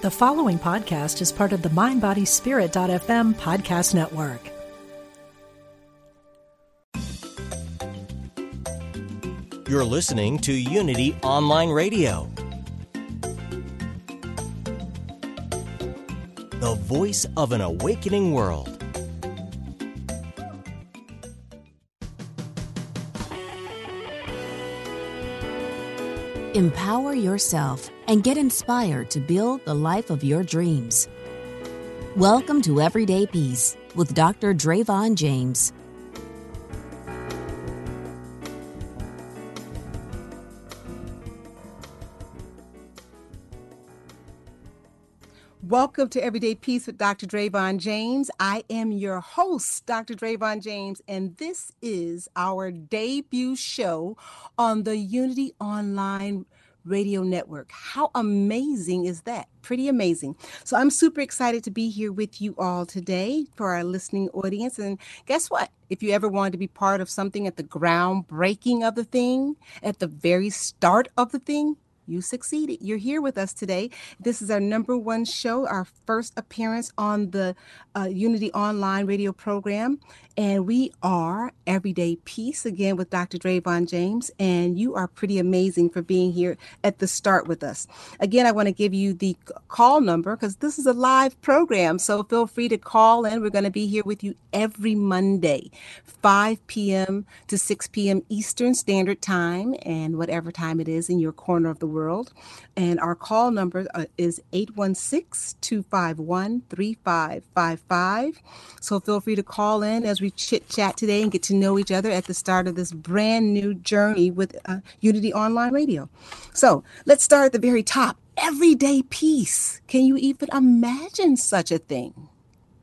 The following podcast is part of the MindBodySpirit.fm podcast network. You're listening to Unity Online Radio, the voice of an awakening world. Empower yourself and get inspired to build the life of your dreams. Welcome to Everyday Peace with Dr. Drayvon James. Welcome to Everyday Peace with Dr. Drayvon James. I am your host, Dr. Drayvon James, and this is our debut show on the Unity Online Radio Network. How amazing is that? Pretty amazing. So I'm super excited to be here with you all today for our listening audience. And guess what? If you ever wanted to be part of something at the groundbreaking of the thing, at the very start of the thing, you succeeded. You're here with us today. This is our number one show, our first appearance on the uh, Unity Online radio program. And we are Everyday Peace again with Dr. Drayvon James. And you are pretty amazing for being here at the start with us. Again, I want to give you the call number because this is a live program. So feel free to call in. We're going to be here with you every Monday, 5 p.m. to 6 p.m. Eastern Standard Time, and whatever time it is in your corner of the world. And our call number uh, is 816 251 3555. So feel free to call in as we chit chat today and get to know each other at the start of this brand new journey with uh, Unity Online Radio. So let's start at the very top. Everyday peace. Can you even imagine such a thing?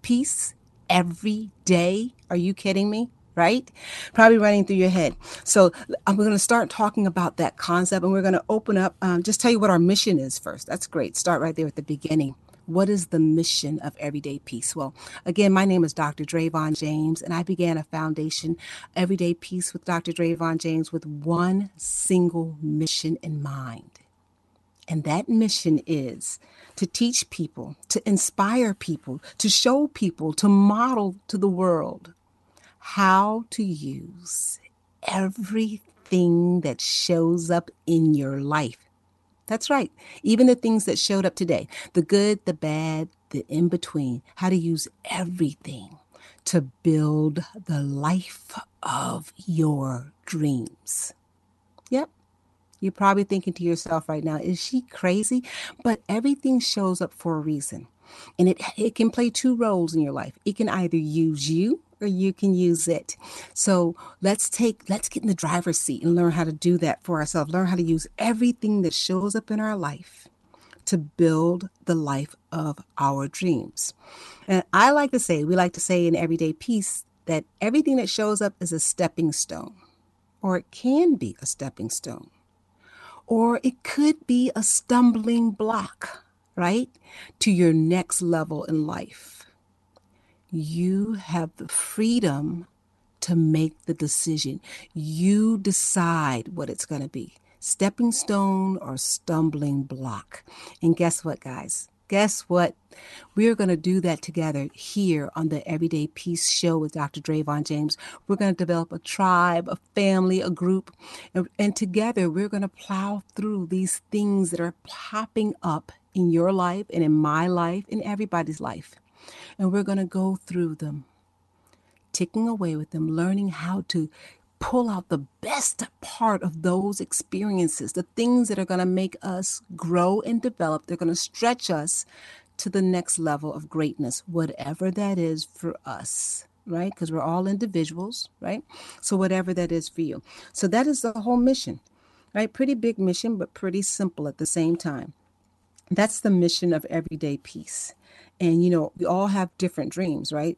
Peace every day? Are you kidding me? right? Probably running through your head. So I'm going to start talking about that concept and we're going to open up, um, just tell you what our mission is first. That's great. Start right there at the beginning. What is the mission of Everyday Peace? Well, again, my name is Dr. Drayvon James, and I began a foundation, Everyday Peace with Dr. Drayvon James, with one single mission in mind. And that mission is to teach people, to inspire people, to show people, to model to the world how to use everything that shows up in your life. That's right. Even the things that showed up today the good, the bad, the in between, how to use everything to build the life of your dreams. Yep. You're probably thinking to yourself right now, is she crazy? But everything shows up for a reason. And it, it can play two roles in your life. It can either use you or you can use it. So let's take, let's get in the driver's seat and learn how to do that for ourselves. Learn how to use everything that shows up in our life to build the life of our dreams. And I like to say, we like to say in Everyday Peace that everything that shows up is a stepping stone, or it can be a stepping stone, or it could be a stumbling block, right, to your next level in life you have the freedom to make the decision. You decide what it's going to be stepping stone or stumbling block. And guess what, guys? Guess what? We're going to do that together here on the Everyday Peace Show with Dr. Drayvon James. We're going to develop a tribe, a family, a group, and, and together we're going to plow through these things that are popping up in your life and in my life, in everybody's life. And we're going to go through them, ticking away with them, learning how to pull out the best part of those experiences, the things that are going to make us grow and develop. They're going to stretch us to the next level of greatness, whatever that is for us, right? Because we're all individuals, right? So, whatever that is for you. So, that is the whole mission, right? Pretty big mission, but pretty simple at the same time. That's the mission of everyday peace. And, you know, we all have different dreams, right?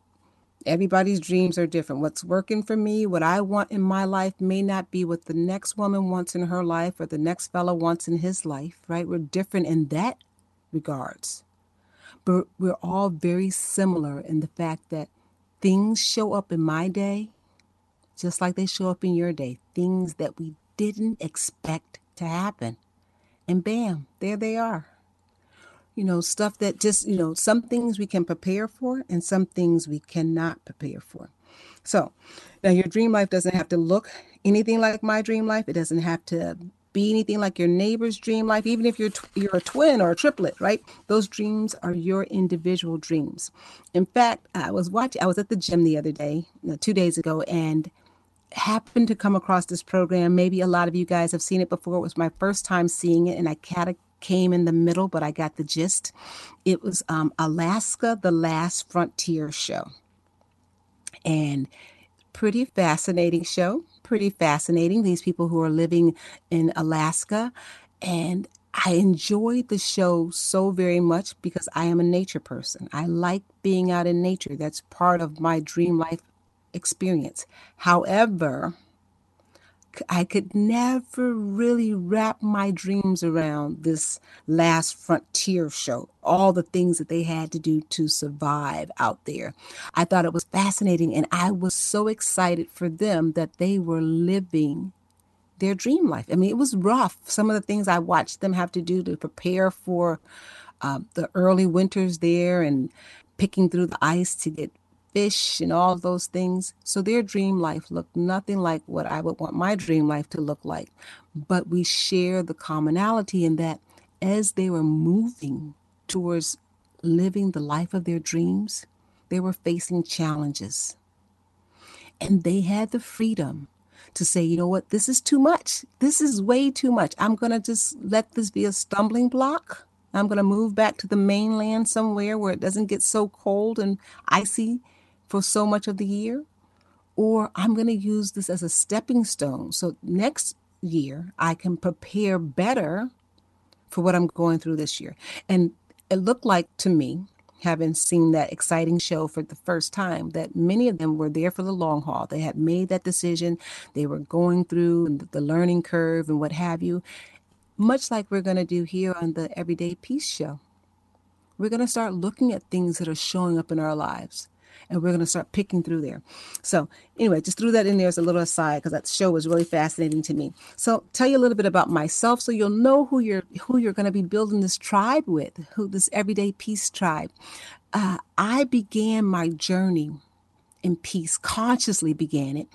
Everybody's dreams are different. What's working for me, what I want in my life, may not be what the next woman wants in her life or the next fellow wants in his life, right? We're different in that regards. But we're all very similar in the fact that things show up in my day just like they show up in your day. Things that we didn't expect to happen. And bam, there they are you know, stuff that just, you know, some things we can prepare for and some things we cannot prepare for. So now your dream life doesn't have to look anything like my dream life. It doesn't have to be anything like your neighbor's dream life, even if you're you're a twin or a triplet, right? Those dreams are your individual dreams. In fact, I was watching. I was at the gym the other day, uh, two days ago, and happened to come across this program. Maybe a lot of you guys have seen it before. It was my first time seeing it, and I of came in the middle, but I got the gist. It was um, Alaska: The Last Frontier show, and pretty fascinating show. Pretty fascinating. These people who are living in Alaska, and I enjoyed the show so very much because I am a nature person. I like being out in nature. That's part of my dream life experience. However, I could never really wrap my dreams around this last frontier show, all the things that they had to do to survive out there. I thought it was fascinating, and I was so excited for them that they were living their dream life. I mean, it was rough. Some of the things I watched them have to do to prepare for uh, the early winters there and picking through the ice to get fish and all those things. So their dream life looked nothing like what I would want my dream life to look like. But we share the commonality in that as they were moving towards living the life of their dreams, they were facing challenges. And they had the freedom to say, you know what, this is too much. This is way too much. I'm going to just let this be a stumbling block. I'm going to move back to the mainland somewhere where it doesn't get so cold and icy for so much of the year, or I'm going to use this as a stepping stone. So next year, I can prepare better for what I'm going through this year. And it looked like to me, having seen that exciting show for the first time, that many of them were there for the long haul. They had made that decision, they were going through the learning curve and what have you, much like we're going to do here on the Everyday Peace Show. We're going to start looking at things that are showing up in our lives and we're going to start picking through there. So, anyway, just threw that in there as a little aside because that show was really fascinating to me. So, tell you a little bit about myself so you'll know who you're who you're going to be building this tribe with, who this everyday peace tribe. Uh, I began my journey in peace, consciously began it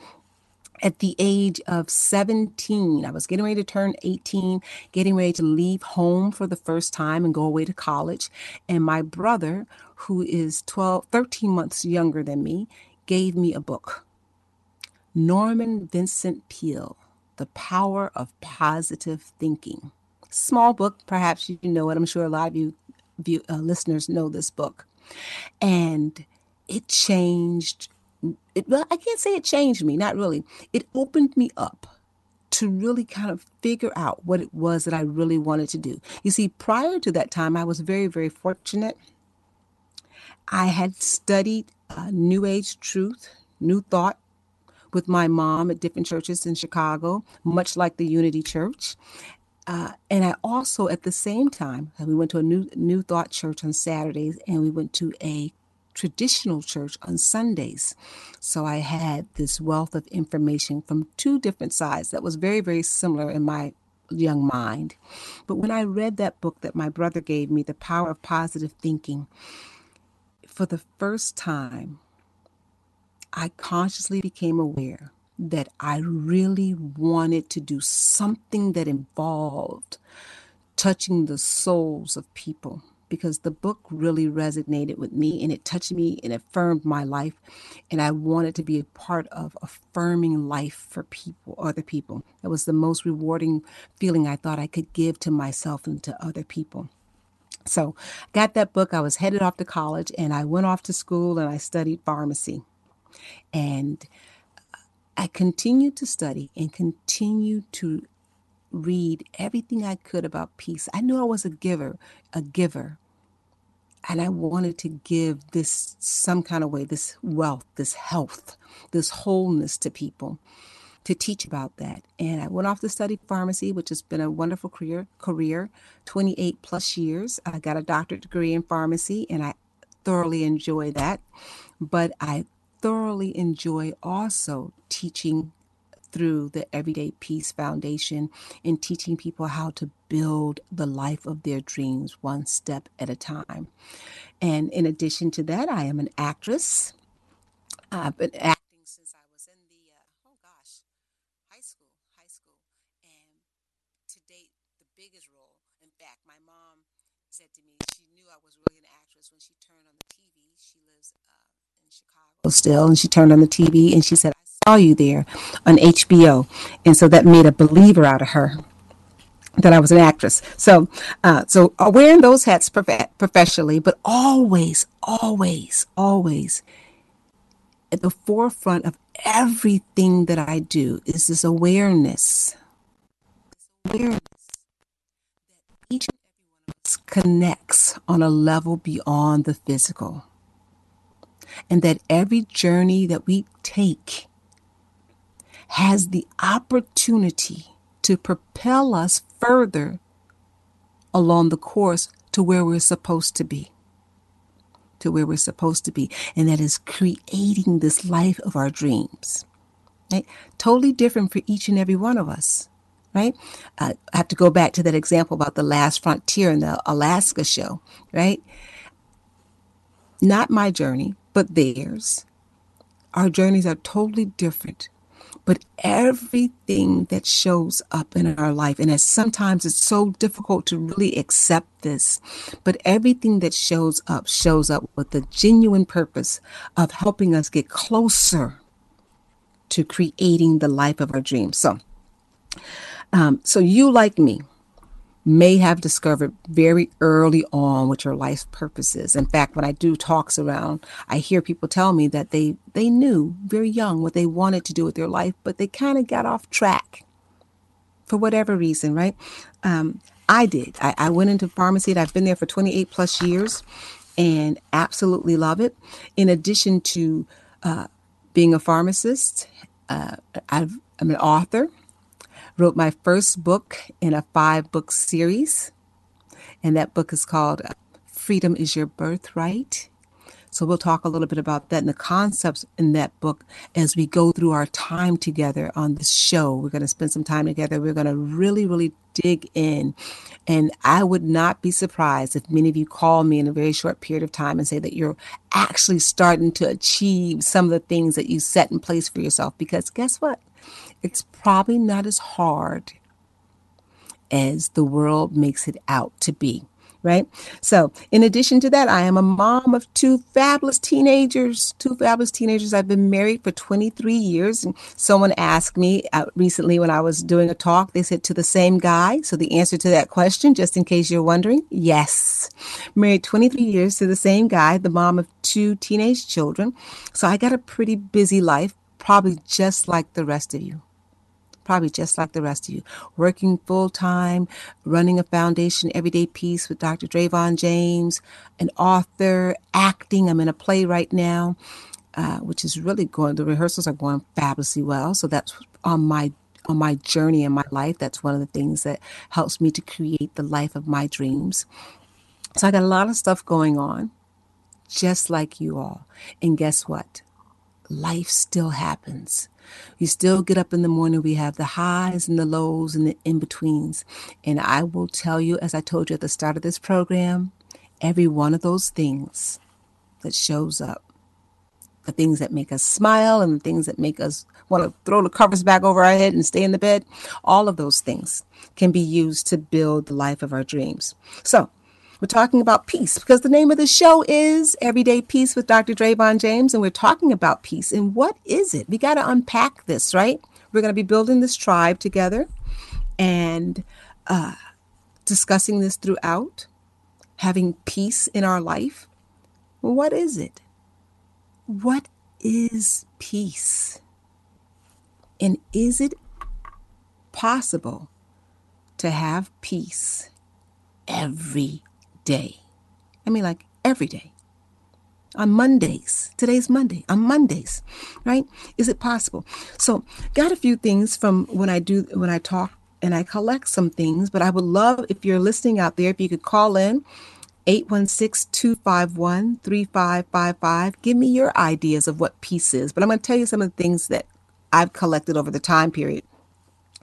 at the age of 17. I was getting ready to turn 18, getting ready to leave home for the first time and go away to college. And my brother, who is 12, 13 months younger than me, gave me a book. Norman Vincent Peale, The Power of Positive Thinking. Small book, perhaps you know it. I'm sure a lot of you view, uh, listeners know this book. And it changed, it, well, I can't say it changed me, not really. It opened me up to really kind of figure out what it was that I really wanted to do. You see, prior to that time, I was very, very fortunate I had studied uh, New Age truth, New Thought with my mom at different churches in Chicago, much like the Unity Church. Uh, and I also, at the same time, we went to a new New Thought church on Saturdays, and we went to a traditional church on Sundays. So I had this wealth of information from two different sides that was very, very similar in my young mind. But when I read that book that my brother gave me, The Power of Positive Thinking, for the first time, I consciously became aware that I really wanted to do something that involved touching the souls of people because the book really resonated with me and it touched me and affirmed my life and I wanted to be a part of affirming life for people other people that was the most rewarding feeling I thought I could give to myself and to other people so, got that book. I was headed off to college and I went off to school and I studied pharmacy. And I continued to study and continued to read everything I could about peace. I knew I was a giver, a giver. And I wanted to give this some kind of way, this wealth, this health, this wholeness to people to teach about that. And I went off to study pharmacy, which has been a wonderful career, career 28 plus years. I got a doctorate degree in pharmacy and I thoroughly enjoy that. But I thoroughly enjoy also teaching through the Everyday Peace Foundation in teaching people how to build the life of their dreams one step at a time. And in addition to that, I am an actress. I've been acting since I was in the, uh, oh gosh, high school, high school. And to date, the biggest role, in fact, my mom said to me, she knew I was really an actress when she turned on the TV. She lives uh, in Chicago still, and she turned on the TV and she said, saw you there on HBO. And so that made a believer out of her that I was an actress. So, uh, so uh, wearing those hats prof- professionally, but always, always, always at the forefront of everything that I do is this awareness. This awareness that each and every one of us connects on a level beyond the physical. And that every journey that we take has the opportunity to propel us further along the course to where we're supposed to be. To where we're supposed to be. And that is creating this life of our dreams. Right? Totally different for each and every one of us. Right? Uh, I have to go back to that example about the last frontier in the Alaska show. Right? Not my journey, but theirs. Our journeys are totally different but everything that shows up in our life, and as sometimes it's so difficult to really accept this, but everything that shows up shows up with the genuine purpose of helping us get closer to creating the life of our dreams. So, um, so you like me may have discovered very early on what your life purpose is. In fact, when I do talks around, I hear people tell me that they they knew very young what they wanted to do with their life, but they kind of got off track for whatever reason, right? Um, I did. I, I went into pharmacy I've been there for 28 plus years and absolutely love it. In addition to uh, being a pharmacist, uh, I've, I'm an author wrote my first book in a five book series. And that book is called uh, Freedom is Your Birthright. So we'll talk a little bit about that and the concepts in that book as we go through our time together on this show. We're going to spend some time together. We're going to really, really dig in. And I would not be surprised if many of you call me in a very short period of time and say that you're actually starting to achieve some of the things that you set in place for yourself. Because guess what? It's probably not as hard as the world makes it out to be. Right. So, in addition to that, I am a mom of two fabulous teenagers. Two fabulous teenagers. I've been married for 23 years. And someone asked me uh, recently when I was doing a talk, they said, to the same guy. So, the answer to that question, just in case you're wondering, yes. Married 23 years to the same guy, the mom of two teenage children. So, I got a pretty busy life, probably just like the rest of you probably just like the rest of you, working full time, running a foundation, Everyday Peace with Dr. Drayvon James, an author, acting. I'm in a play right now, uh, which is really going. The rehearsals are going fabulously well. So that's on my on my journey in my life. That's one of the things that helps me to create the life of my dreams. So I got a lot of stuff going on, just like you all. And guess what? Life still happens. We still get up in the morning. We have the highs and the lows and the in betweens. And I will tell you, as I told you at the start of this program, every one of those things that shows up, the things that make us smile and the things that make us want to throw the covers back over our head and stay in the bed, all of those things can be used to build the life of our dreams. So, we're talking about peace because the name of the show is Everyday Peace with Dr. Drayvon James, and we're talking about peace. And what is it? We got to unpack this, right? We're going to be building this tribe together and uh, discussing this throughout, having peace in our life. What is it? What is peace? And is it possible to have peace every day. I mean, like every day. On Mondays. Today's Monday. On Mondays, right? Is it possible? So, got a few things from when I do, when I talk and I collect some things, but I would love if you're listening out there, if you could call in 816 251 3555. Give me your ideas of what peace is. But I'm going to tell you some of the things that I've collected over the time period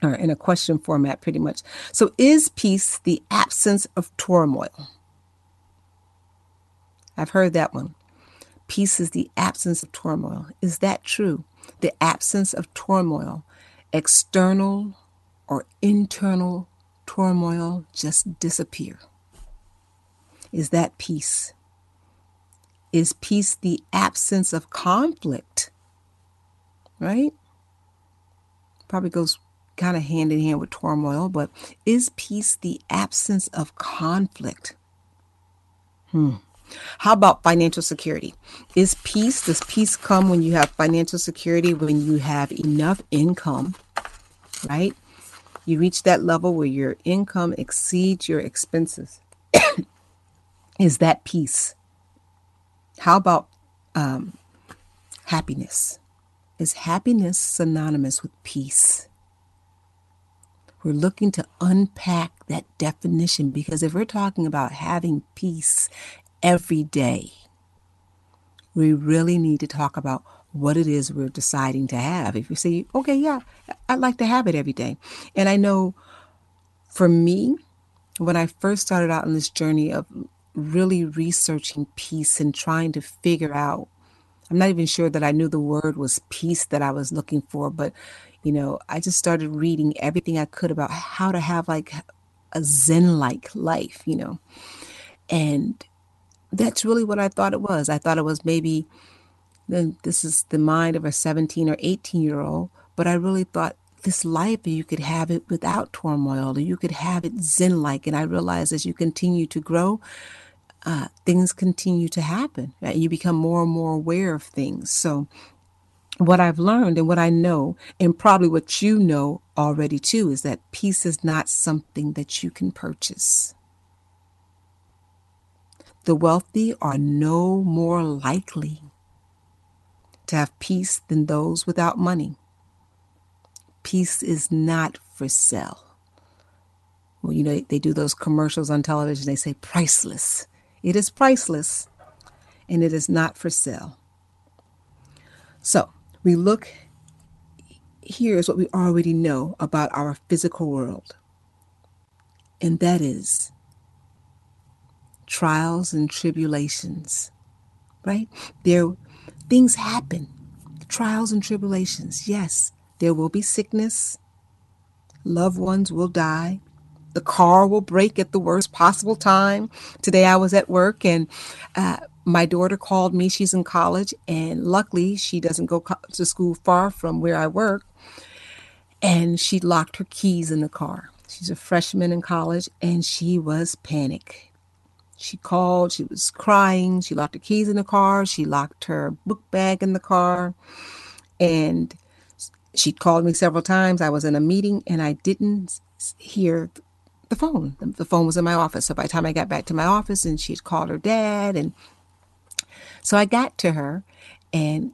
or in a question format pretty much. So is peace the absence of turmoil? I've heard that one. Peace is the absence of turmoil. Is that true? The absence of turmoil, external or internal turmoil just disappear. Is that peace? Is peace the absence of conflict? Right? Probably goes kind of hand in hand with turmoil, but is peace the absence of conflict? Hmm. How about financial security? Is peace, does peace come when you have financial security, when you have enough income, right? You reach that level where your income exceeds your expenses. is that peace? How about um, happiness? Is happiness synonymous with peace? We're looking to unpack that definition because if we're talking about having peace every day, we really need to talk about what it is we're deciding to have. If you say, okay, yeah, I'd like to have it every day. And I know for me, when I first started out on this journey of really researching peace and trying to figure out, I'm not even sure that I knew the word was peace that I was looking for, but you know, I just started reading everything I could about how to have like a Zen like life, you know. And that's really what I thought it was. I thought it was maybe then this is the mind of a 17 or 18 year old, but I really thought this life you could have it without turmoil or you could have it zen like and i realized as you continue to grow uh, things continue to happen right? you become more and more aware of things so what I've learned and what I know, and probably what you know already too, is that peace is not something that you can purchase. The wealthy are no more likely to have peace than those without money. Peace is not for sale. Well, you know, they do those commercials on television, they say priceless. It is priceless and it is not for sale. So, we look here's what we already know about our physical world, and that is trials and tribulations, right? There, things happen, trials and tribulations. Yes, there will be sickness, loved ones will die, the car will break at the worst possible time. Today I was at work and uh, my daughter called me. She's in college, and luckily, she doesn't go to school far from where I work. And she locked her keys in the car. She's a freshman in college, and she was panic. She called, she was crying. She locked her keys in the car. She locked her book bag in the car. And she called me several times. I was in a meeting and I didn't hear the phone. The phone was in my office. So by the time I got back to my office and she'd called her dad and so I got to her and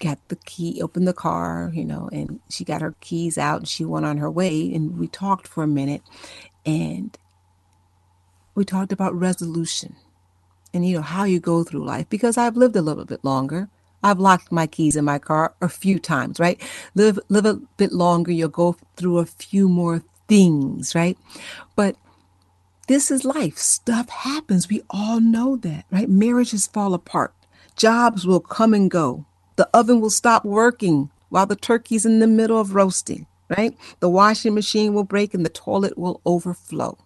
got the key, opened the car, you know, and she got her keys out and she went on her way. And we talked for a minute and we talked about resolution and, you know, how you go through life because I've lived a little bit longer. I've locked my keys in my car a few times, right? Live live a bit longer, you'll go through a few more things, right? But this is life. Stuff happens. We all know that, right? Marriages fall apart. Jobs will come and go. The oven will stop working while the turkey's in the middle of roasting, right? The washing machine will break and the toilet will overflow.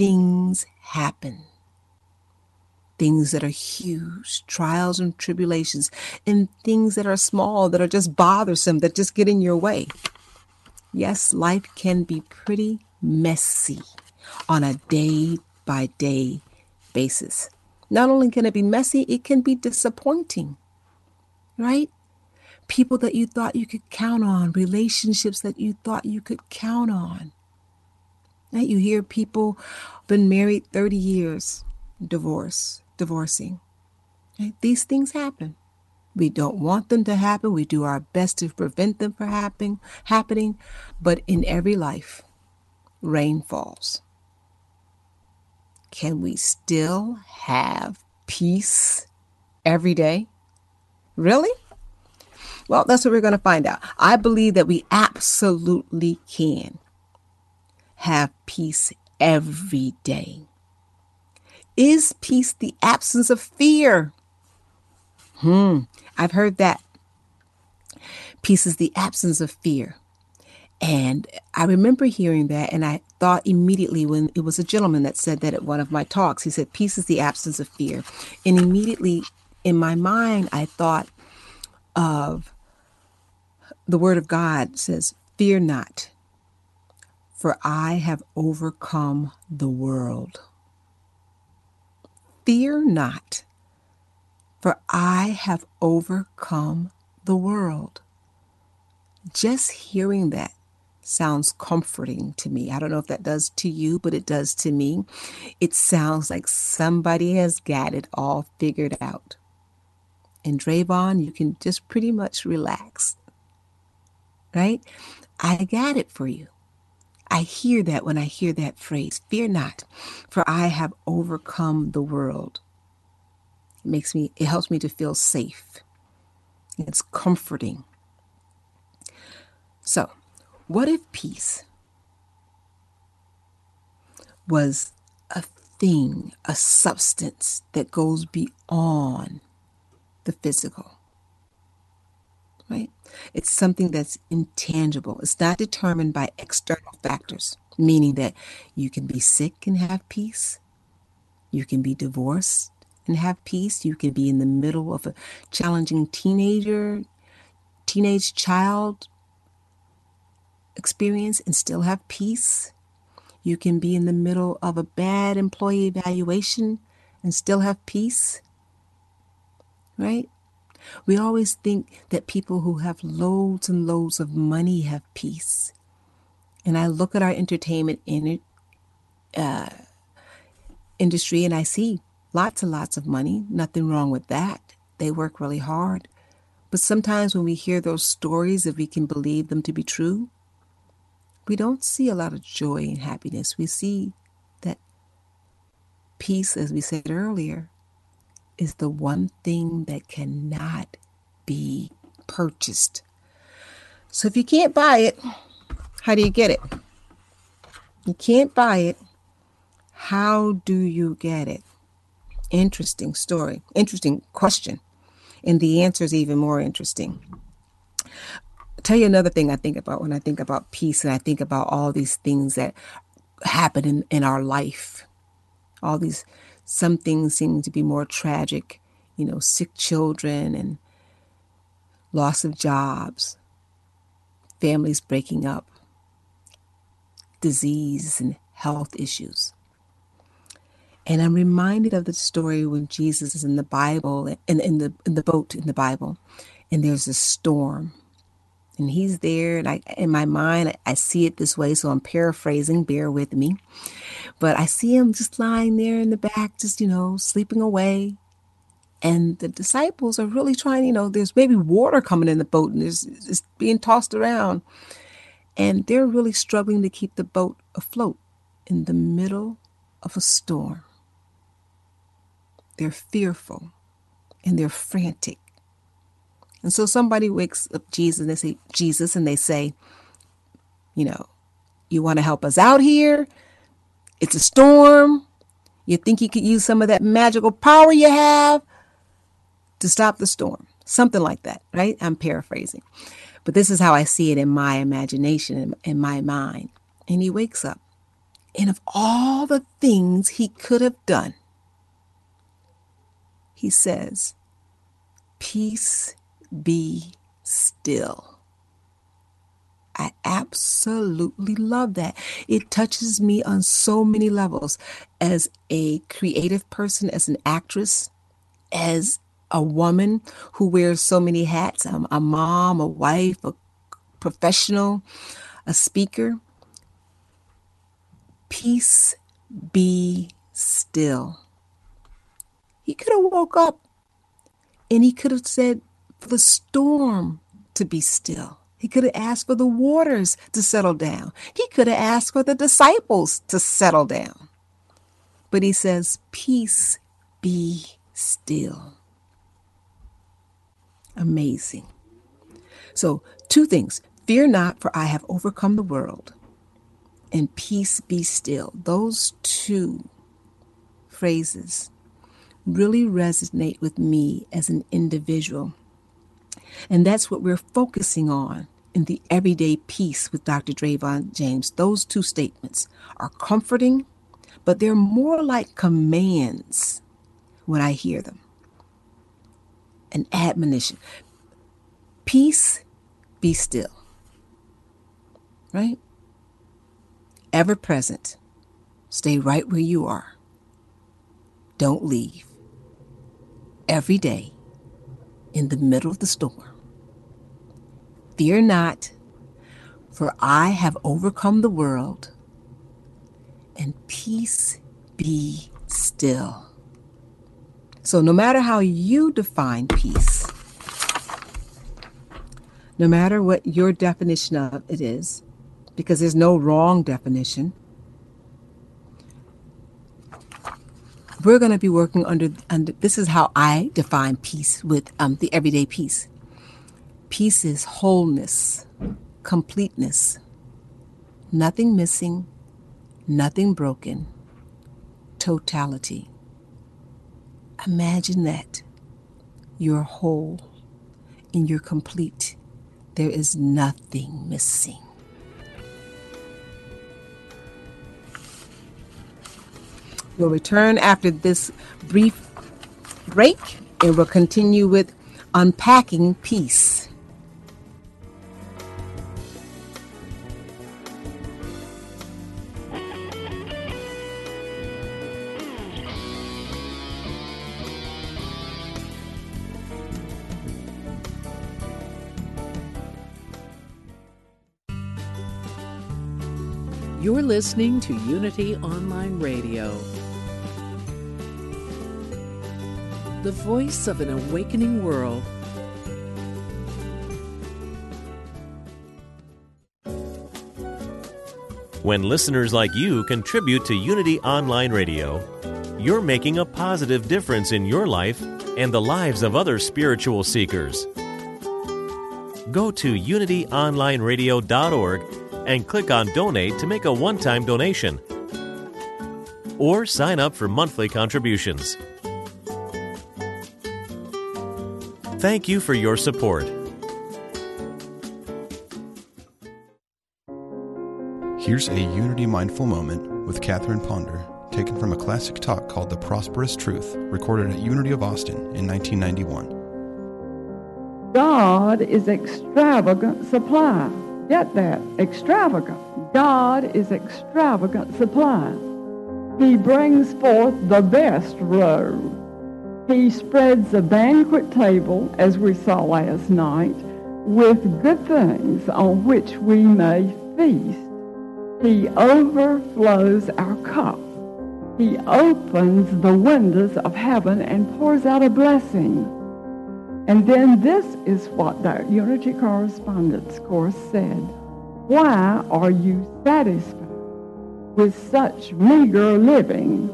Things happen. Things that are huge, trials and tribulations, and things that are small, that are just bothersome, that just get in your way. Yes, life can be pretty messy on a day by day basis. Not only can it be messy, it can be disappointing, right? People that you thought you could count on, relationships that you thought you could count on. Right? You hear people been married 30 years, divorce, divorcing. Right? These things happen. We don't want them to happen. We do our best to prevent them from happening, happening. But in every life, rain falls can we still have peace every day? Really? Well, that's what we're going to find out. I believe that we absolutely can have peace every day. Is peace the absence of fear? Hmm, I've heard that. Peace is the absence of fear. And I remember hearing that, and I thought immediately when it was a gentleman that said that at one of my talks, he said, Peace is the absence of fear. And immediately in my mind, I thought of the Word of God says, Fear not, for I have overcome the world. Fear not, for I have overcome the world. Just hearing that sounds comforting to me. I don't know if that does to you, but it does to me. It sounds like somebody has got it all figured out. And Drayvon, you can just pretty much relax. Right? I got it for you. I hear that when I hear that phrase fear not, for I have overcome the world. It makes me, it helps me to feel safe. It's comforting. So, what if peace was a thing, a substance that goes beyond the physical? Right? It's something that's intangible. It's not determined by external factors, meaning that you can be sick and have peace. You can be divorced and have peace. You can be in the middle of a challenging teenager, teenage child experience and still have peace. You can be in the middle of a bad employee evaluation and still have peace. Right? We always think that people who have loads and loads of money have peace. And I look at our entertainment in, uh, industry and I see lots and lots of money. Nothing wrong with that. They work really hard. But sometimes when we hear those stories, if we can believe them to be true, we don't see a lot of joy and happiness. We see that peace, as we said earlier, is the one thing that cannot be purchased. So if you can't buy it, how do you get it? You can't buy it. How do you get it? Interesting story, interesting question. And the answer is even more interesting. I'll tell you another thing I think about when I think about peace and I think about all these things that happen in, in our life. All these, some things seem to be more tragic, you know, sick children and loss of jobs, families breaking up, disease and health issues. And I'm reminded of the story when Jesus is in the Bible, in, in the in the boat in the Bible, and there's a storm and he's there and I in my mind I see it this way so I'm paraphrasing bear with me. But I see him just lying there in the back just you know sleeping away. And the disciples are really trying you know there's maybe water coming in the boat and there's it's being tossed around. And they're really struggling to keep the boat afloat in the middle of a storm. They're fearful and they're frantic and so somebody wakes up Jesus and they say, Jesus, and they say, you know, you want to help us out here? It's a storm. You think you could use some of that magical power you have to stop the storm? Something like that, right? I'm paraphrasing. But this is how I see it in my imagination, in, in my mind. And he wakes up. And of all the things he could have done, he says, Peace be still. I absolutely love that. It touches me on so many levels as a creative person, as an actress, as a woman who wears so many hats I'm a mom, a wife, a professional, a speaker. Peace be still. He could have woke up and he could have said, for the storm to be still. He could have asked for the waters to settle down. He could have asked for the disciples to settle down. But he says, Peace be still. Amazing. So, two things fear not, for I have overcome the world, and peace be still. Those two phrases really resonate with me as an individual. And that's what we're focusing on in the everyday peace with Dr. Drayvon James. Those two statements are comforting, but they're more like commands when I hear them. An admonition. Peace, be still. Right? Ever present. Stay right where you are. Don't leave. Every day in the middle of the storm. Fear not, for I have overcome the world, and peace be still. So, no matter how you define peace, no matter what your definition of it is, because there's no wrong definition, we're going to be working under, under this is how I define peace with um, the everyday peace. Peace is wholeness, completeness, nothing missing, nothing broken, totality. Imagine that. You're whole and you're complete. There is nothing missing. We'll return after this brief break and we'll continue with unpacking peace. You're listening to Unity Online Radio, the voice of an awakening world. When listeners like you contribute to Unity Online Radio, you're making a positive difference in your life and the lives of other spiritual seekers. Go to unityonlineradio.org and click on Donate to make a one time donation. Or sign up for monthly contributions. Thank you for your support. Here's a Unity Mindful Moment with Catherine Ponder, taken from a classic talk called The Prosperous Truth, recorded at Unity of Austin in 1991. God is extravagant supply. Get that. Extravagant. God is extravagant supply. He brings forth the best robe. He spreads a banquet table, as we saw last night, with good things on which we may feast. He overflows our cup. He opens the windows of heaven and pours out a blessing. And then this is what the Unity Correspondence Course said. Why are you satisfied with such meager living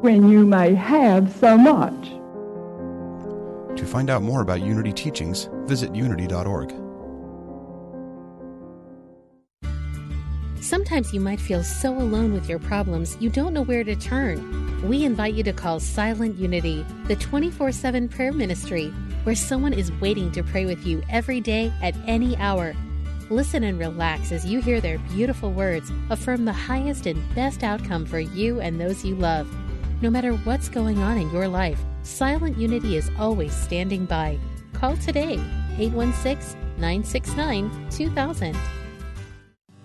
when you may have so much? To find out more about Unity teachings, visit unity.org. Sometimes you might feel so alone with your problems you don't know where to turn. We invite you to call Silent Unity, the 24 7 prayer ministry where someone is waiting to pray with you every day at any hour. Listen and relax as you hear their beautiful words affirm the highest and best outcome for you and those you love. No matter what's going on in your life, Silent Unity is always standing by. Call today, 816 969 2000.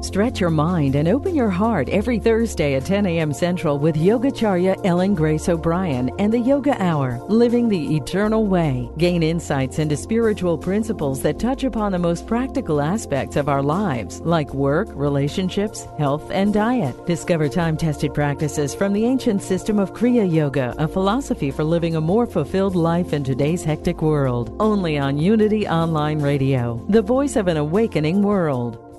Stretch your mind and open your heart every Thursday at 10 a.m. Central with Yogacharya Ellen Grace O'Brien and the Yoga Hour, Living the Eternal Way. Gain insights into spiritual principles that touch upon the most practical aspects of our lives, like work, relationships, health, and diet. Discover time tested practices from the ancient system of Kriya Yoga, a philosophy for living a more fulfilled life in today's hectic world. Only on Unity Online Radio, the voice of an awakening world.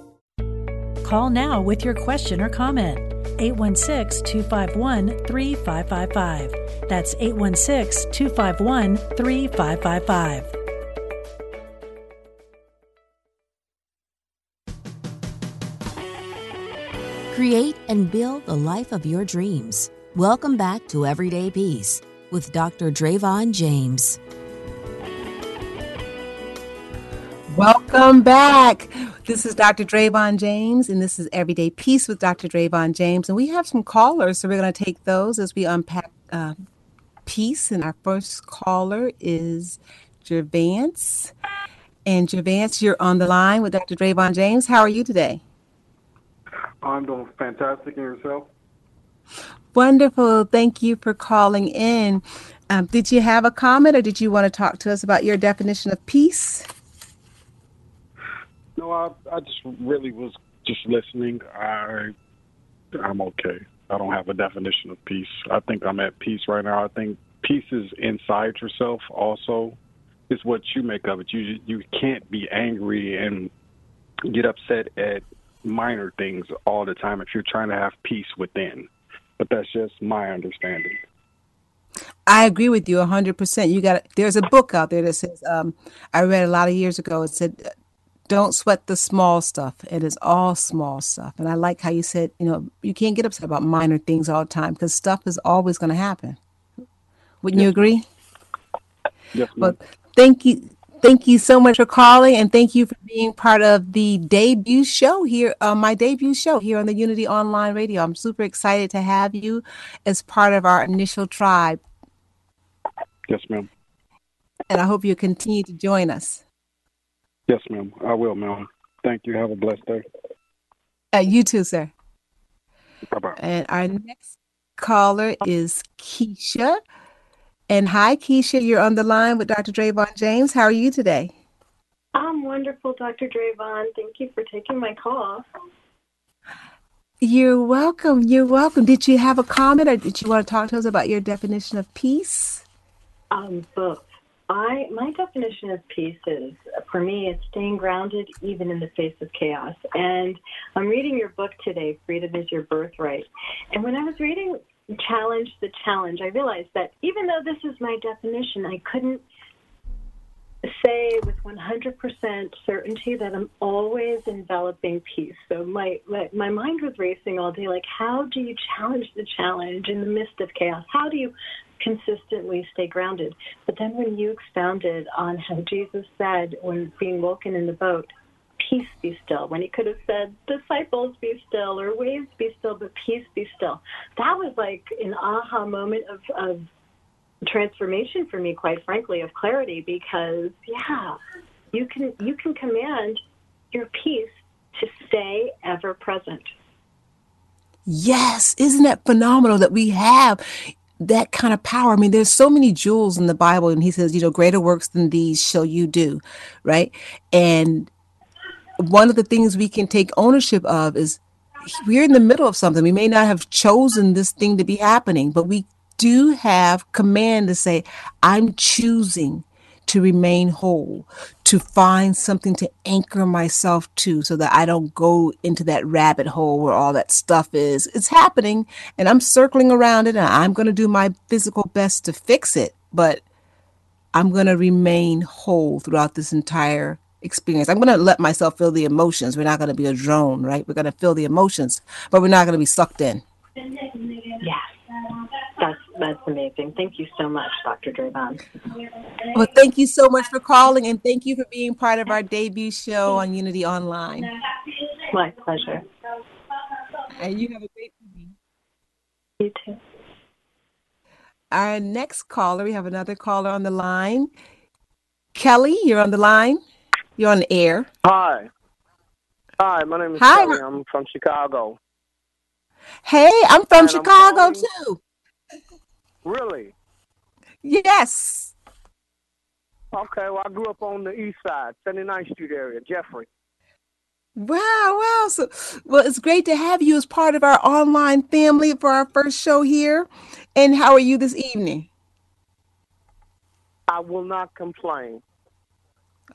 Call now with your question or comment. 816 251 3555. That's 816 251 3555. Create and build the life of your dreams. Welcome back to Everyday Peace with Dr. Drayvon James. Welcome back. This is Dr. Drayvon James, and this is Everyday Peace with Dr. Drayvon James. And we have some callers, so we're going to take those as we unpack uh, peace. And our first caller is Gervance. And Gervance, you're on the line with Dr. Drayvon James. How are you today? I'm doing fantastic. And yourself? Wonderful. Thank you for calling in. Um, did you have a comment or did you want to talk to us about your definition of peace? No, I I just really was just listening. I I'm okay. I don't have a definition of peace. I think I'm at peace right now. I think peace is inside yourself. Also, it's what you make of it. You you can't be angry and get upset at minor things all the time if you're trying to have peace within. But that's just my understanding. I agree with you 100%. You got there's a book out there that says um, I read a lot of years ago. It said don't sweat the small stuff. It is all small stuff. And I like how you said, you know, you can't get upset about minor things all the time because stuff is always going to happen. Wouldn't yes. you agree? Yes. Well, thank you. Thank you so much for calling and thank you for being part of the debut show here, uh, my debut show here on the Unity Online Radio. I'm super excited to have you as part of our initial tribe. Yes, ma'am. And I hope you continue to join us. Yes, ma'am. I will, ma'am. Thank you. Have a blessed day. Uh, you too, sir. Bye bye. And our next caller is Keisha. And hi, Keisha. You're on the line with Dr. Drayvon James. How are you today? I'm wonderful, Dr. Drayvon. Thank you for taking my call. You're welcome. You're welcome. Did you have a comment or did you want to talk to us about your definition of peace? Um, both. I my definition of peace is for me it's staying grounded even in the face of chaos. And I'm reading your book today, Freedom is Your Birthright. And when I was reading Challenge the Challenge, I realized that even though this is my definition, I couldn't say with 100% certainty that I'm always enveloping peace. So my, my, my mind was racing all day. Like, how do you challenge the challenge in the midst of chaos? How do you consistently stay grounded. But then when you expounded on how Jesus said when being woken in the boat, peace be still, when he could have said, disciples be still or waves be still, but peace be still. That was like an aha moment of, of transformation for me, quite frankly, of clarity because yeah, you can you can command your peace to stay ever present. Yes, isn't that phenomenal that we have that kind of power. I mean, there's so many jewels in the Bible, and he says, you know, greater works than these shall you do, right? And one of the things we can take ownership of is we're in the middle of something. We may not have chosen this thing to be happening, but we do have command to say, I'm choosing to remain whole, to find something to anchor myself to so that I don't go into that rabbit hole where all that stuff is. It's happening and I'm circling around it and I'm going to do my physical best to fix it, but I'm going to remain whole throughout this entire experience. I'm going to let myself feel the emotions. We're not going to be a drone, right? We're going to feel the emotions, but we're not going to be sucked in. Yes. That's that's amazing. Thank you so much, Dr. Drayvon. Well, thank you so much for calling, and thank you for being part of our debut show on Unity Online. My pleasure. And you have a great evening. You too. Our next caller, we have another caller on the line. Kelly, you're on the line. You're on the air. Hi. Hi, my name is Hi. Kelly. I'm from Chicago. Hey, I'm from And I'm Chicago calling- too. Really? Yes. Okay, well, I grew up on the east side, 79th Street area, Jeffrey. Wow, wow. So, well, it's great to have you as part of our online family for our first show here. And how are you this evening? I will not complain.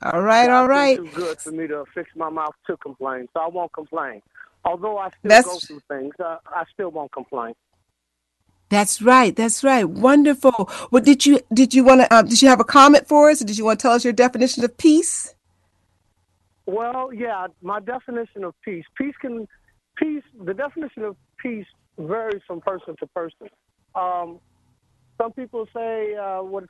All right, all right. God's been right. too good for me to fix my mouth to complain, so I won't complain. Although I still That's- go through things, uh, I still won't complain. That's right. That's right. Wonderful. Well, did you did you want to uh, did you have a comment for us? Or did you want to tell us your definition of peace? Well, yeah, my definition of peace. Peace can peace. The definition of peace varies from person to person. Um, some people say uh, what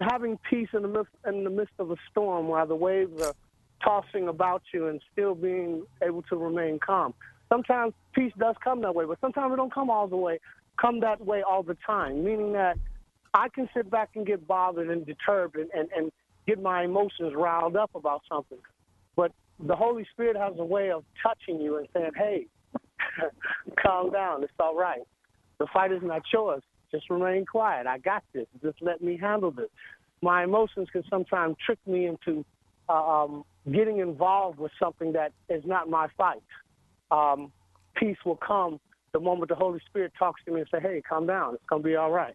having peace in the midst in the midst of a storm, while the waves are tossing about you, and still being able to remain calm. Sometimes peace does come that way, but sometimes it don't come all the way. Come that way all the time, meaning that I can sit back and get bothered and disturbed and, and, and get my emotions riled up about something. But the Holy Spirit has a way of touching you and saying, hey, calm down. It's all right. The fight is not yours. Just remain quiet. I got this. Just let me handle this. My emotions can sometimes trick me into uh, um, getting involved with something that is not my fight. Um, peace will come the moment the Holy Spirit talks to me and say, hey, calm down. It's going to be all right.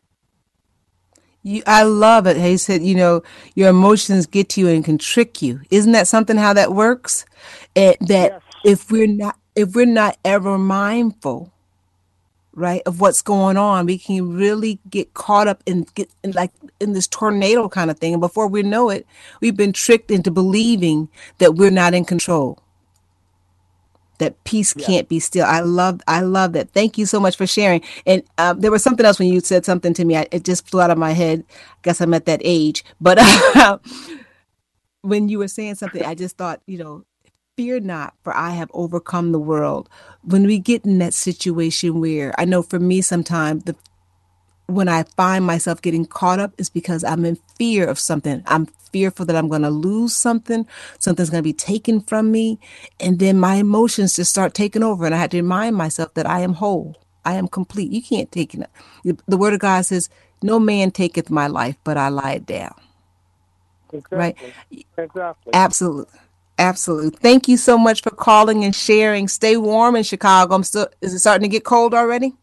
You, I love it. He said, you know, your emotions get to you and can trick you. Isn't that something how that works? It, that if we're not if we're not ever mindful, right, of what's going on, we can really get caught up in get in like in this tornado kind of thing. And before we know it, we've been tricked into believing that we're not in control. That peace can't be still. I love, I love that. Thank you so much for sharing. And um, there was something else when you said something to me. I, it just flew out of my head. I guess I'm at that age. But when you were saying something, I just thought, you know, fear not, for I have overcome the world. When we get in that situation where I know for me, sometimes the when I find myself getting caught up is because I'm in fear of something. I'm fearful that I'm going to lose something, something's going to be taken from me, and then my emotions just start taking over. And I had to remind myself that I am whole, I am complete. You can't take it. The Word of God says, "No man taketh my life, but I lie it down." Exactly. Right. Exactly. Absolutely. Absolutely. Thank you so much for calling and sharing. Stay warm in Chicago. I'm still is it starting to get cold already?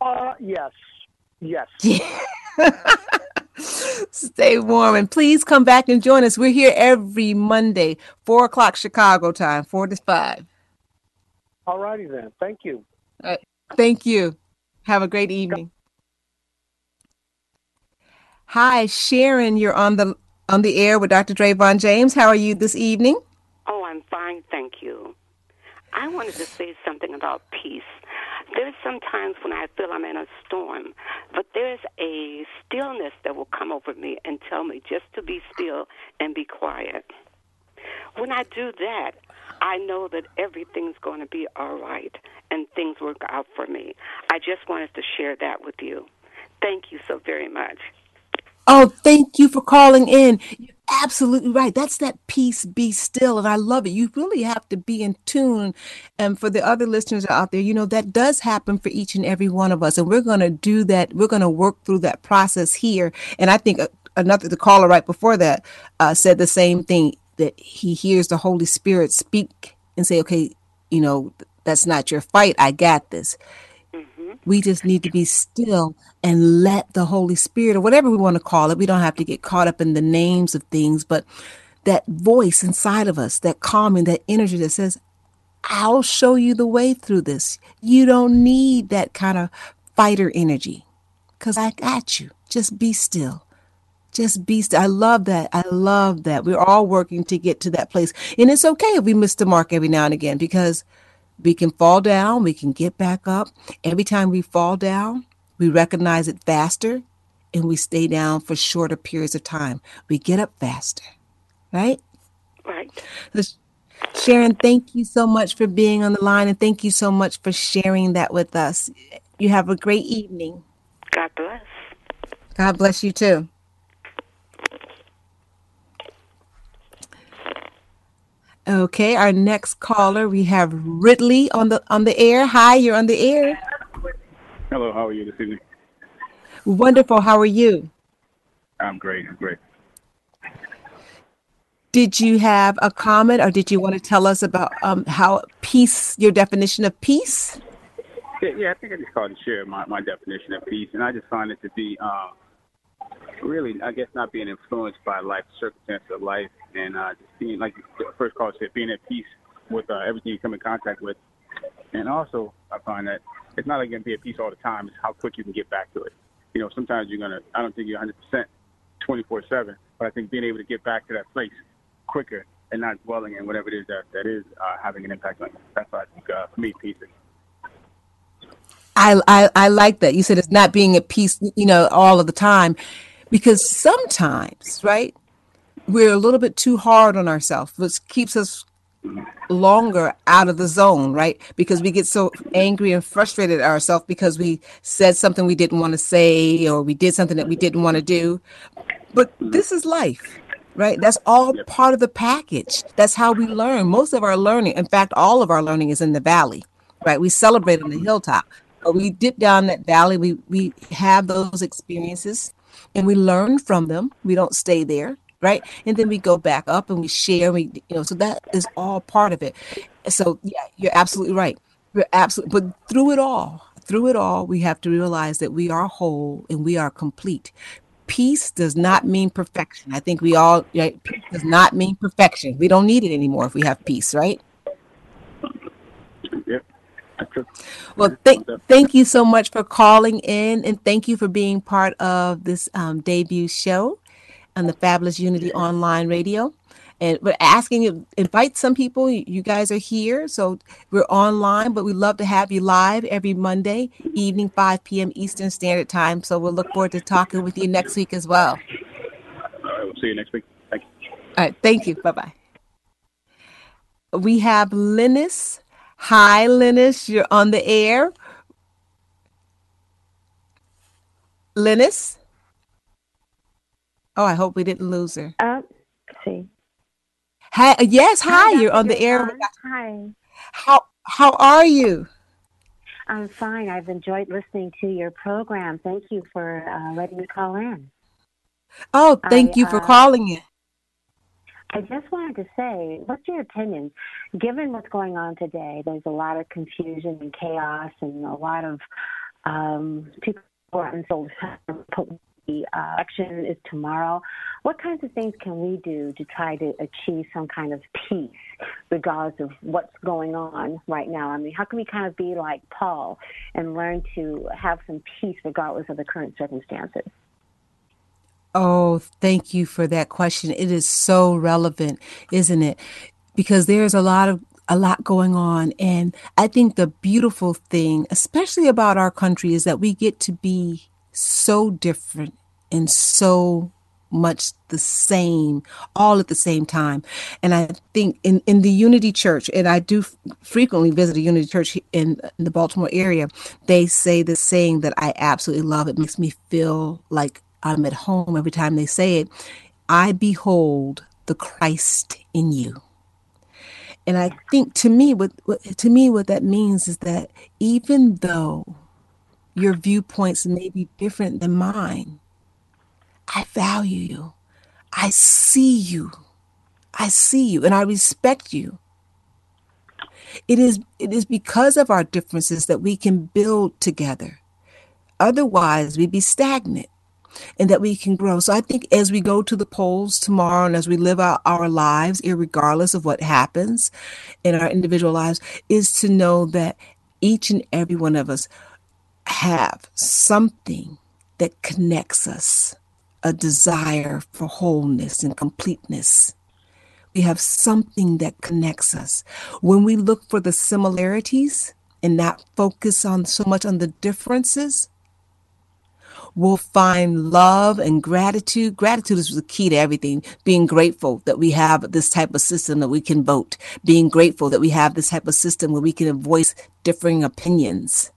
Uh, yes. Yes. Stay warm and please come back and join us. We're here every Monday, four o'clock Chicago time, four to five. All righty then. Thank you. All right. Thank you. Have a great evening. Hi, Sharon. You're on the on the air with Dr. Drayvon James. How are you this evening? Oh, I'm fine, thank you. I wanted to say something about peace. There's sometimes when I feel I'm in a storm, but there's a stillness that will come over me and tell me just to be still and be quiet. When I do that, I know that everything's going to be all right and things work out for me. I just wanted to share that with you. Thank you so very much. Oh, thank you for calling in. Absolutely right. That's that peace, be still. And I love it. You really have to be in tune. And for the other listeners out there, you know, that does happen for each and every one of us. And we're going to do that. We're going to work through that process here. And I think uh, another, the caller right before that uh, said the same thing that he hears the Holy Spirit speak and say, okay, you know, that's not your fight. I got this. Mm-hmm. We just need to be still and let the Holy Spirit, or whatever we want to call it, we don't have to get caught up in the names of things, but that voice inside of us, that calming, that energy that says, I'll show you the way through this. You don't need that kind of fighter energy because I got you. Just be still. Just be still. I love that. I love that. We're all working to get to that place. And it's okay if we miss the mark every now and again because we can fall down, we can get back up. Every time we fall down, we recognize it faster and we stay down for shorter periods of time. We get up faster, right? Right. Sharon, thank you so much for being on the line and thank you so much for sharing that with us. You have a great evening. God bless. God bless you too. Okay, our next caller, we have Ridley on the on the air. Hi, you're on the air. Hello, how are you this evening? Wonderful. How are you? I'm great. I'm great. Did you have a comment, or did you want to tell us about um, how peace, your definition of peace? Yeah, yeah, I think I just called to share my, my definition of peace, and I just find it to be uh, really, I guess, not being influenced by life circumstances of life, and uh, just being like the first call said, being at peace with uh, everything you come in contact with, and also I find that it's not like you're gonna be at peace all the time; it's how quick you can get back to it. You know, sometimes you're gonna. I don't think you're 100 percent 24 seven, but I think being able to get back to that place quicker and not dwelling in whatever it is that that is uh, having an impact on you. That's what I think uh, for me, peace is. I, I I like that. You said it's not being at peace, you know, all of the time, because sometimes, right, we're a little bit too hard on ourselves, which keeps us longer out of the zone, right? Because we get so angry and frustrated at ourselves because we said something we didn't want to say or we did something that we didn't want to do. But this is life, right? That's all part of the package. That's how we learn. Most of our learning, in fact, all of our learning is in the valley, right? We celebrate on the hilltop. But we dip down that valley, we we have those experiences and we learn from them. We don't stay there right? And then we go back up and we share. We, you know, so that is all part of it. So yeah, you're absolutely right. You're absolutely, but through it all, through it all, we have to realize that we are whole and we are complete. Peace does not mean perfection. I think we all, right? Peace does not mean perfection. We don't need it anymore if we have peace, right? Well, thank thank you so much for calling in, and thank you for being part of this um, debut show on the Fabulous Unity Online Radio. And we're asking you, invite some people. You guys are here, so we're online, but we love to have you live every Monday evening, 5 p.m. Eastern Standard Time. So we'll look forward to talking with you next week as well. All right, we'll see you next week. Thank you. All right, thank you. Bye bye. We have Linus. Hi, Linus. You're on the air. Linus? Oh, I hope we didn't lose her. Uh, see. Hi, yes, hi. Dr. You're on the air. Hi. How how are you? I'm fine. I've enjoyed listening to your program. Thank you for uh, letting me call in. Oh, thank I, you for uh, calling in. I just wanted to say, what's your opinion? Given what's going on today, there's a lot of confusion and chaos, and a lot of um, people are unsold. The uh, election is tomorrow. What kinds of things can we do to try to achieve some kind of peace, regardless of what's going on right now? I mean, how can we kind of be like Paul and learn to have some peace, regardless of the current circumstances? Oh, thank you for that question. It is so relevant, isn't it? Because there's a lot of a lot going on and I think the beautiful thing, especially about our country is that we get to be so different and so much the same all at the same time and i think in in the unity church and i do f- frequently visit a unity church in, in the baltimore area they say the saying that i absolutely love it makes me feel like i'm at home every time they say it i behold the christ in you and i think to me what, what to me what that means is that even though your viewpoints may be different than mine. I value you. I see you. I see you and I respect you. It is it is because of our differences that we can build together. Otherwise, we'd be stagnant and that we can grow. So I think as we go to the polls tomorrow and as we live out our lives, regardless of what happens in our individual lives, is to know that each and every one of us have something that connects us a desire for wholeness and completeness. We have something that connects us. When we look for the similarities and not focus on so much on the differences, we'll find love and gratitude. Gratitude is the key to everything. Being grateful that we have this type of system that we can vote. Being grateful that we have this type of system where we can voice differing opinions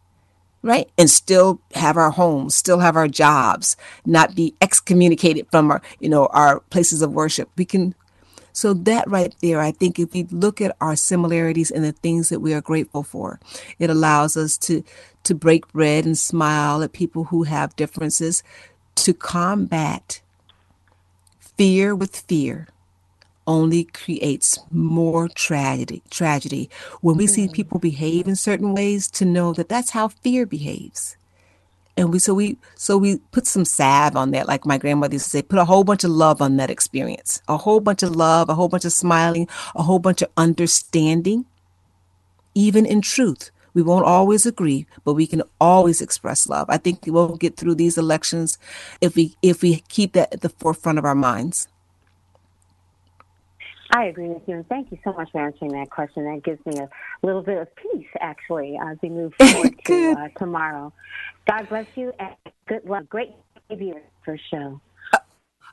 right? And still have our homes, still have our jobs, not be excommunicated from our, you know, our places of worship. We can. So that right there, I think if we look at our similarities and the things that we are grateful for, it allows us to to break bread and smile at people who have differences, to combat fear with fear only creates more tragedy tragedy. When we see mm. people behave in certain ways to know that that's how fear behaves. And we so we so we put some salve on that like my grandmother used to say put a whole bunch of love on that experience. A whole bunch of love a whole bunch of smiling a whole bunch of understanding even in truth we won't always agree but we can always express love i think we won't get through these elections if we if we keep that at the forefront of our minds I agree with you, and thank you so much for answering that question. That gives me a little bit of peace, actually, as we move forward to uh, tomorrow. God bless you, and good luck. Great to for show.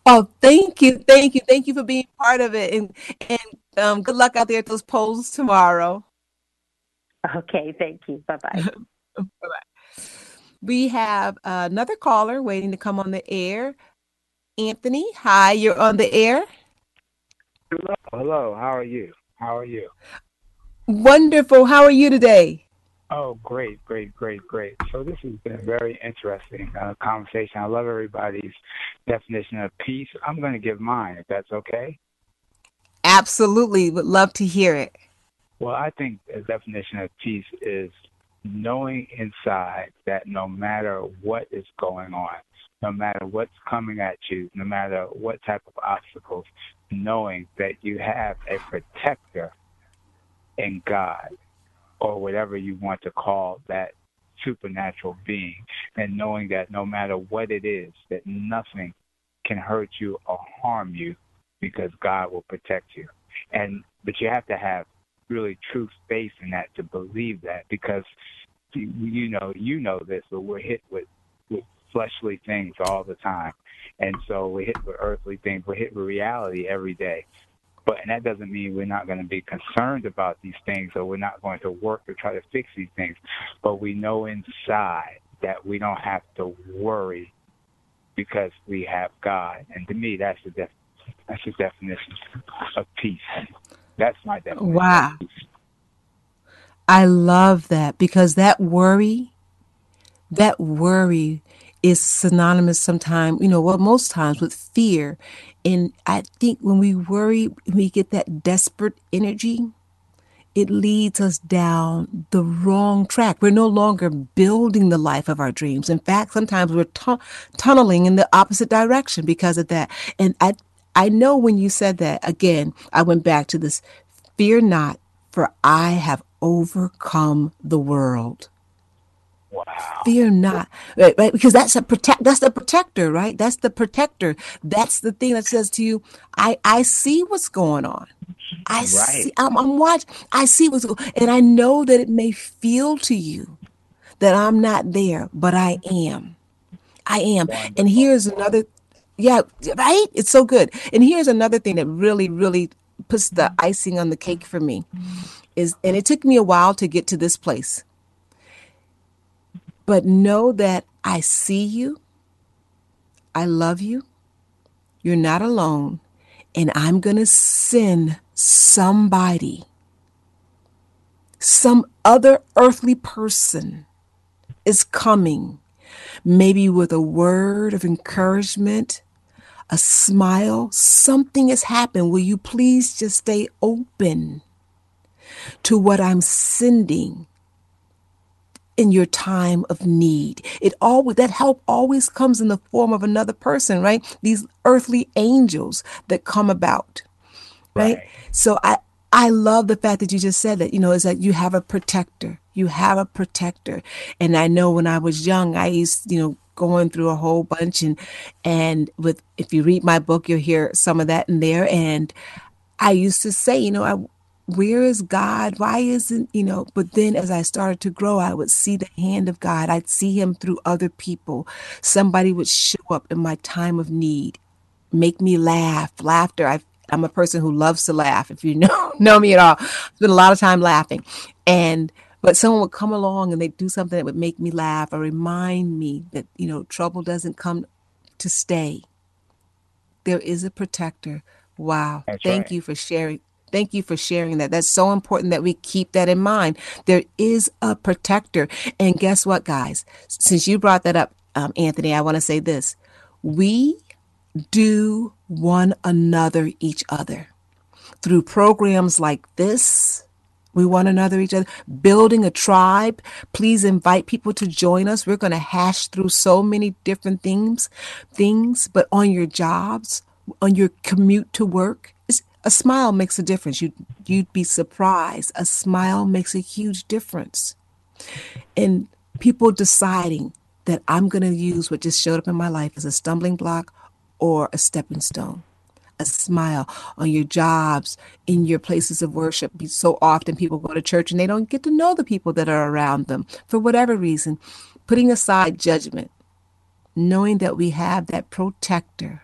Oh, thank you, thank you, thank you for being part of it, and and um, good luck out there at those polls tomorrow. Okay, thank you. Bye bye. bye bye. We have another caller waiting to come on the air. Anthony, hi, you're on the air. Hello, hello. How are you? How are you? Wonderful. How are you today? Oh, great, great, great, great. So this has been a very interesting uh, conversation. I love everybody's definition of peace. I'm going to give mine, if that's okay. Absolutely. Would love to hear it. Well, I think the definition of peace is knowing inside that no matter what is going on, no matter what's coming at you, no matter what type of obstacles, knowing that you have a protector in God or whatever you want to call that supernatural being, and knowing that no matter what it is, that nothing can hurt you or harm you because God will protect you. And but you have to have really true faith in that to believe that because you know you know this, but we're hit with with fleshly things all the time. And so we're hit with earthly things. We're hit with reality every day. But and that doesn't mean we're not going to be concerned about these things or we're not going to work to try to fix these things. But we know inside that we don't have to worry because we have God. And to me, that's the def- that's the definition of peace. That's my definition. Wow. I love that because that worry, that worry is synonymous sometimes, you know, well, most times with fear. And I think when we worry, we get that desperate energy, it leads us down the wrong track. We're no longer building the life of our dreams. In fact, sometimes we're tu- tunneling in the opposite direction because of that. And I, I know when you said that, again, I went back to this fear not, for I have overcome the world. Wow. Fear not, right, right? Because that's a protect. That's the protector, right? That's the protector. That's the thing that says to you, "I I see what's going on. I Right. see. I'm, I'm watching. I see what's going, and I know that it may feel to you that I'm not there, but I am. I am. And here's another. Yeah, right. It's so good. And here's another thing that really, really puts the icing on the cake for me is, and it took me a while to get to this place but know that I see you, I love you, you're not alone, and I'm going to send somebody, some other earthly person is coming, maybe with a word of encouragement, a smile, something has happened. Will you please just stay open to what I'm sending? in your time of need. It always that help always comes in the form of another person, right? These earthly angels that come about. Right? So I I love the fact that you just said that, you know, is that you have a protector. You have a protector. And I know when I was young, I used, you know, going through a whole bunch and and with if you read my book, you'll hear some of that in there. And I used to say, you know, I where is God? Why isn't, you know, but then as I started to grow, I would see the hand of God. I'd see him through other people. Somebody would show up in my time of need, make me laugh. Laughter. I, I'm a person who loves to laugh. If you know, know me at all, spend a lot of time laughing. And, but someone would come along and they'd do something that would make me laugh or remind me that, you know, trouble doesn't come to stay. There is a protector Wow. That's Thank right. you for sharing. Thank you for sharing that. That's so important that we keep that in mind. There is a protector. And guess what, guys? Since you brought that up, um, Anthony, I want to say this. We do one another each other through programs like this. We one another each other, building a tribe. Please invite people to join us. We're going to hash through so many different things, things, but on your jobs, on your commute to work, a smile makes a difference. You you'd be surprised. A smile makes a huge difference. And people deciding that I'm going to use what just showed up in my life as a stumbling block or a stepping stone a smile on your jobs, in your places of worship. So often people go to church and they don't get to know the people that are around them for whatever reason. Putting aside judgment, knowing that we have that protector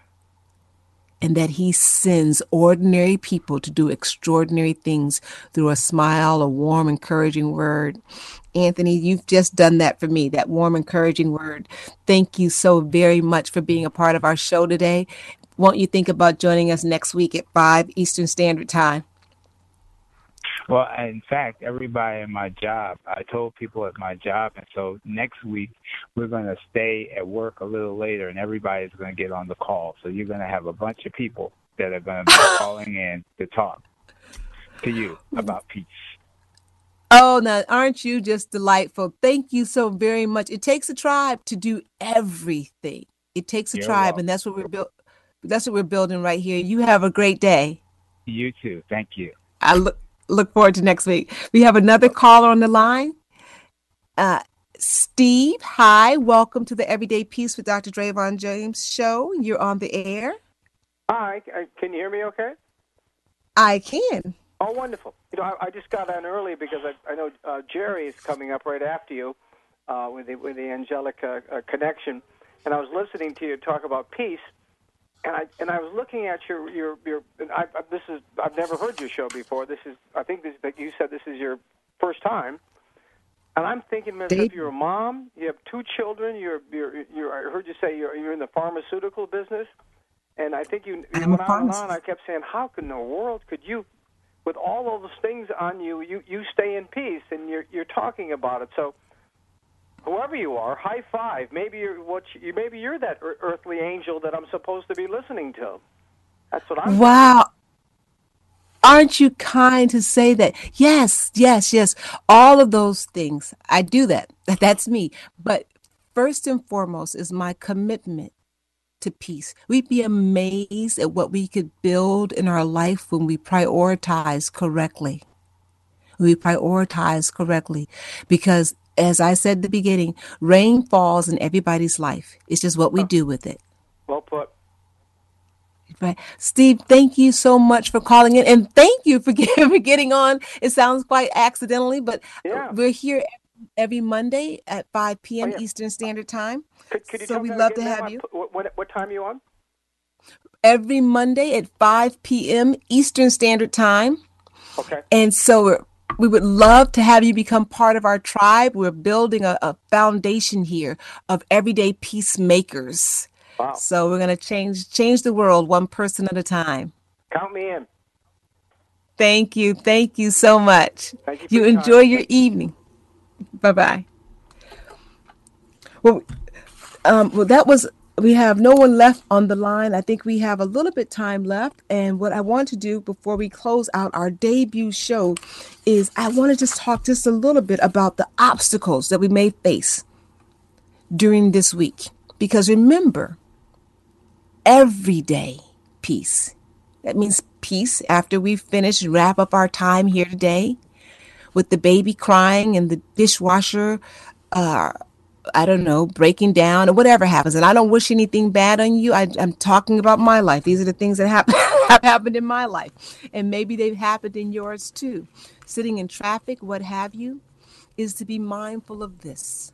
and that he sends ordinary people to do extraordinary things through a smile, a warm, encouraging word. Anthony, you've just done that for me, that warm, encouraging word. Thank you so very much for being a part of our show today won't you think about joining us next week at 5 Eastern Standard Time? Well, in fact, everybody in my job, I told people at my job, and so next week we're going to stay at work a little later, and everybody's going to get on the call. So you're going to have a bunch of people that are going to be calling in to talk to you about peace. Oh, now aren't you just delightful? Thank you so very much. It takes a tribe to do everything. It takes a You're tribe, welcome. and that's what we're built. That's what we're building right here. You have a great day. You too. Thank you. I look look forward to next week. We have another caller on the line. Uh, Steve, hi. Welcome to the Everyday Peace with Dr. Drayvon James show. You're on the air. Hi, can you hear me okay? I can. Oh, wonderful. You know, I, I just got on early because I, I know uh, Jerry is coming up right after you uh, with the with the angelic uh, uh, connection, and I was listening to you talk about peace, and I and I was looking at your your your. And I, I, this is I've never heard your show before. This is I think this that you said this is your first time, and I'm thinking, to myself, you're a mom, you have two children, you're you're you're. I heard you say you're you're in the pharmaceutical business, and I think you, you I'm went on and on. I kept saying, how in the world could you, with all of those things on you, you you stay in peace, and you're you're talking about it. So, whoever you are, high five. Maybe you're what you, maybe you're that ear- earthly angel that I'm supposed to be listening to. That's what I'm. Wow. Aren't you kind to say that? Yes, yes, yes. All of those things. I do that. That- That's me. But first and foremost is my commitment to peace. We'd be amazed at what we could build in our life when we prioritize correctly. We prioritize correctly because as I said at the beginning, rain falls in everybody's life. It's just what we do with it. Well put. Right. Steve, thank you so much for calling in and thank you for, get, for getting on. It sounds quite accidentally, but we're here every Monday at 5 p.m. Oh, Eastern Standard Time. Could, could so we'd love to have you. What, what, what time are you on? Every Monday at 5 p.m. Eastern Standard Time. Okay. And so we're, we would love to have you become part of our tribe. We're building a, a foundation here of everyday peacemakers. Wow. So we're going to change change the world one person at a time. Count me in. Thank you. Thank you so much. Thank you You enjoy time. your evening. Bye bye. Well, um, well, that was. We have no one left on the line. I think we have a little bit time left. And what I want to do before we close out our debut show is I want to just talk just a little bit about the obstacles that we may face during this week. Because remember, everyday peace. That means peace after we finish, and wrap up our time here today with the baby crying and the dishwasher, uh, I don't know, breaking down or whatever happens. And I don't wish anything bad on you. I, I'm talking about my life. These are the things that happen, have happened in my life. And maybe they've happened in yours too. Sitting in traffic, what have you, is to be mindful of this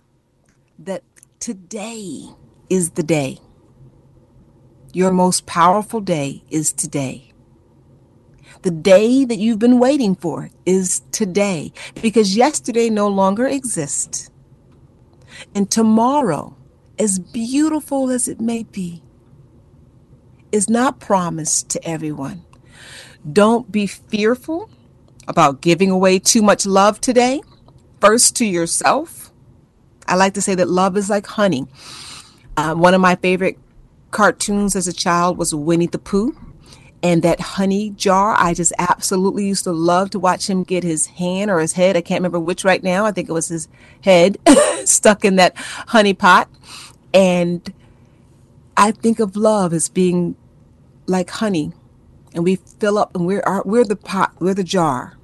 that today is the day. Your most powerful day is today. The day that you've been waiting for is today because yesterday no longer exists. And tomorrow, as beautiful as it may be, is not promised to everyone. Don't be fearful about giving away too much love today. First to yourself. I like to say that love is like honey. Uh, one of my favorite cartoons as a child was Winnie the Pooh. And that honey jar, I just absolutely used to love to watch him get his hand or his head, I can't remember which right now, I think it was his head, stuck in that honey pot. And I think of love as being like honey. And we fill up, and we're, our, we're the pot, we're the jar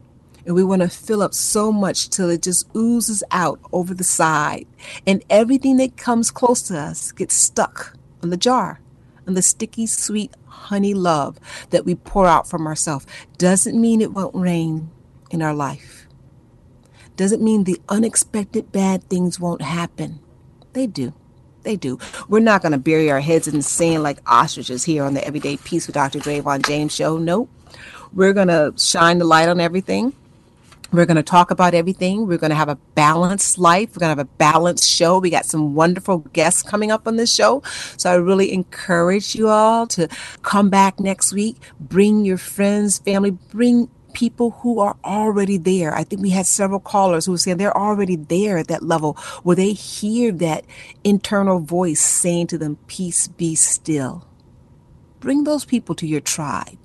and we want to fill up so much till it just oozes out over the side and everything that comes close to us gets stuck in the jar and the sticky sweet honey love that we pour out from ourselves doesn't mean it won't rain in our life doesn't mean the unexpected bad things won't happen they do they do. We're not going to bury our heads in the sand like ostriches here on the Everyday Peace with Dr. Drayvon James show. Nope. We're going to shine the light on everything. We're going to talk about everything. We're going to have a balanced life. We're going to have a balanced show. We got some wonderful guests coming up on this show. So I really encourage you all to come back next week. Bring your friends, family, bring people who are already there. I think we had several callers who were saying they're already there at that level where they hear that internal voice saying to them, Peace be still. Bring those people to your tribe.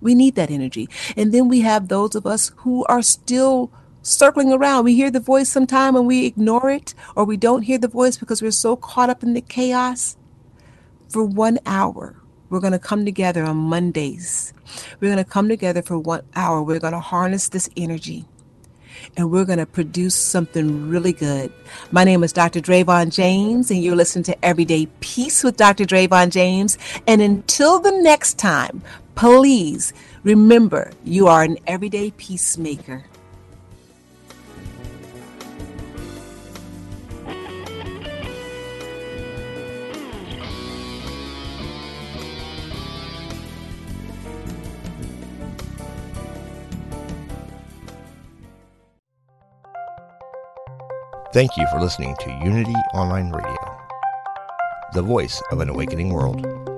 We need that energy. And then we have those of us who are still circling around. We hear the voice sometime and we ignore it, or we don't hear the voice because we're so caught up in the chaos. For one hour, we're going to come together on Mondays. We're going to come together for one hour. We're going to harness this energy and we're going to produce something really good. My name is Dr. Drayvon James, and you're listening to Everyday Peace with Dr. Drayvon James. And until the next time, Please remember you are an everyday peacemaker. Thank you for listening to Unity Online Radio, the voice of an awakening world.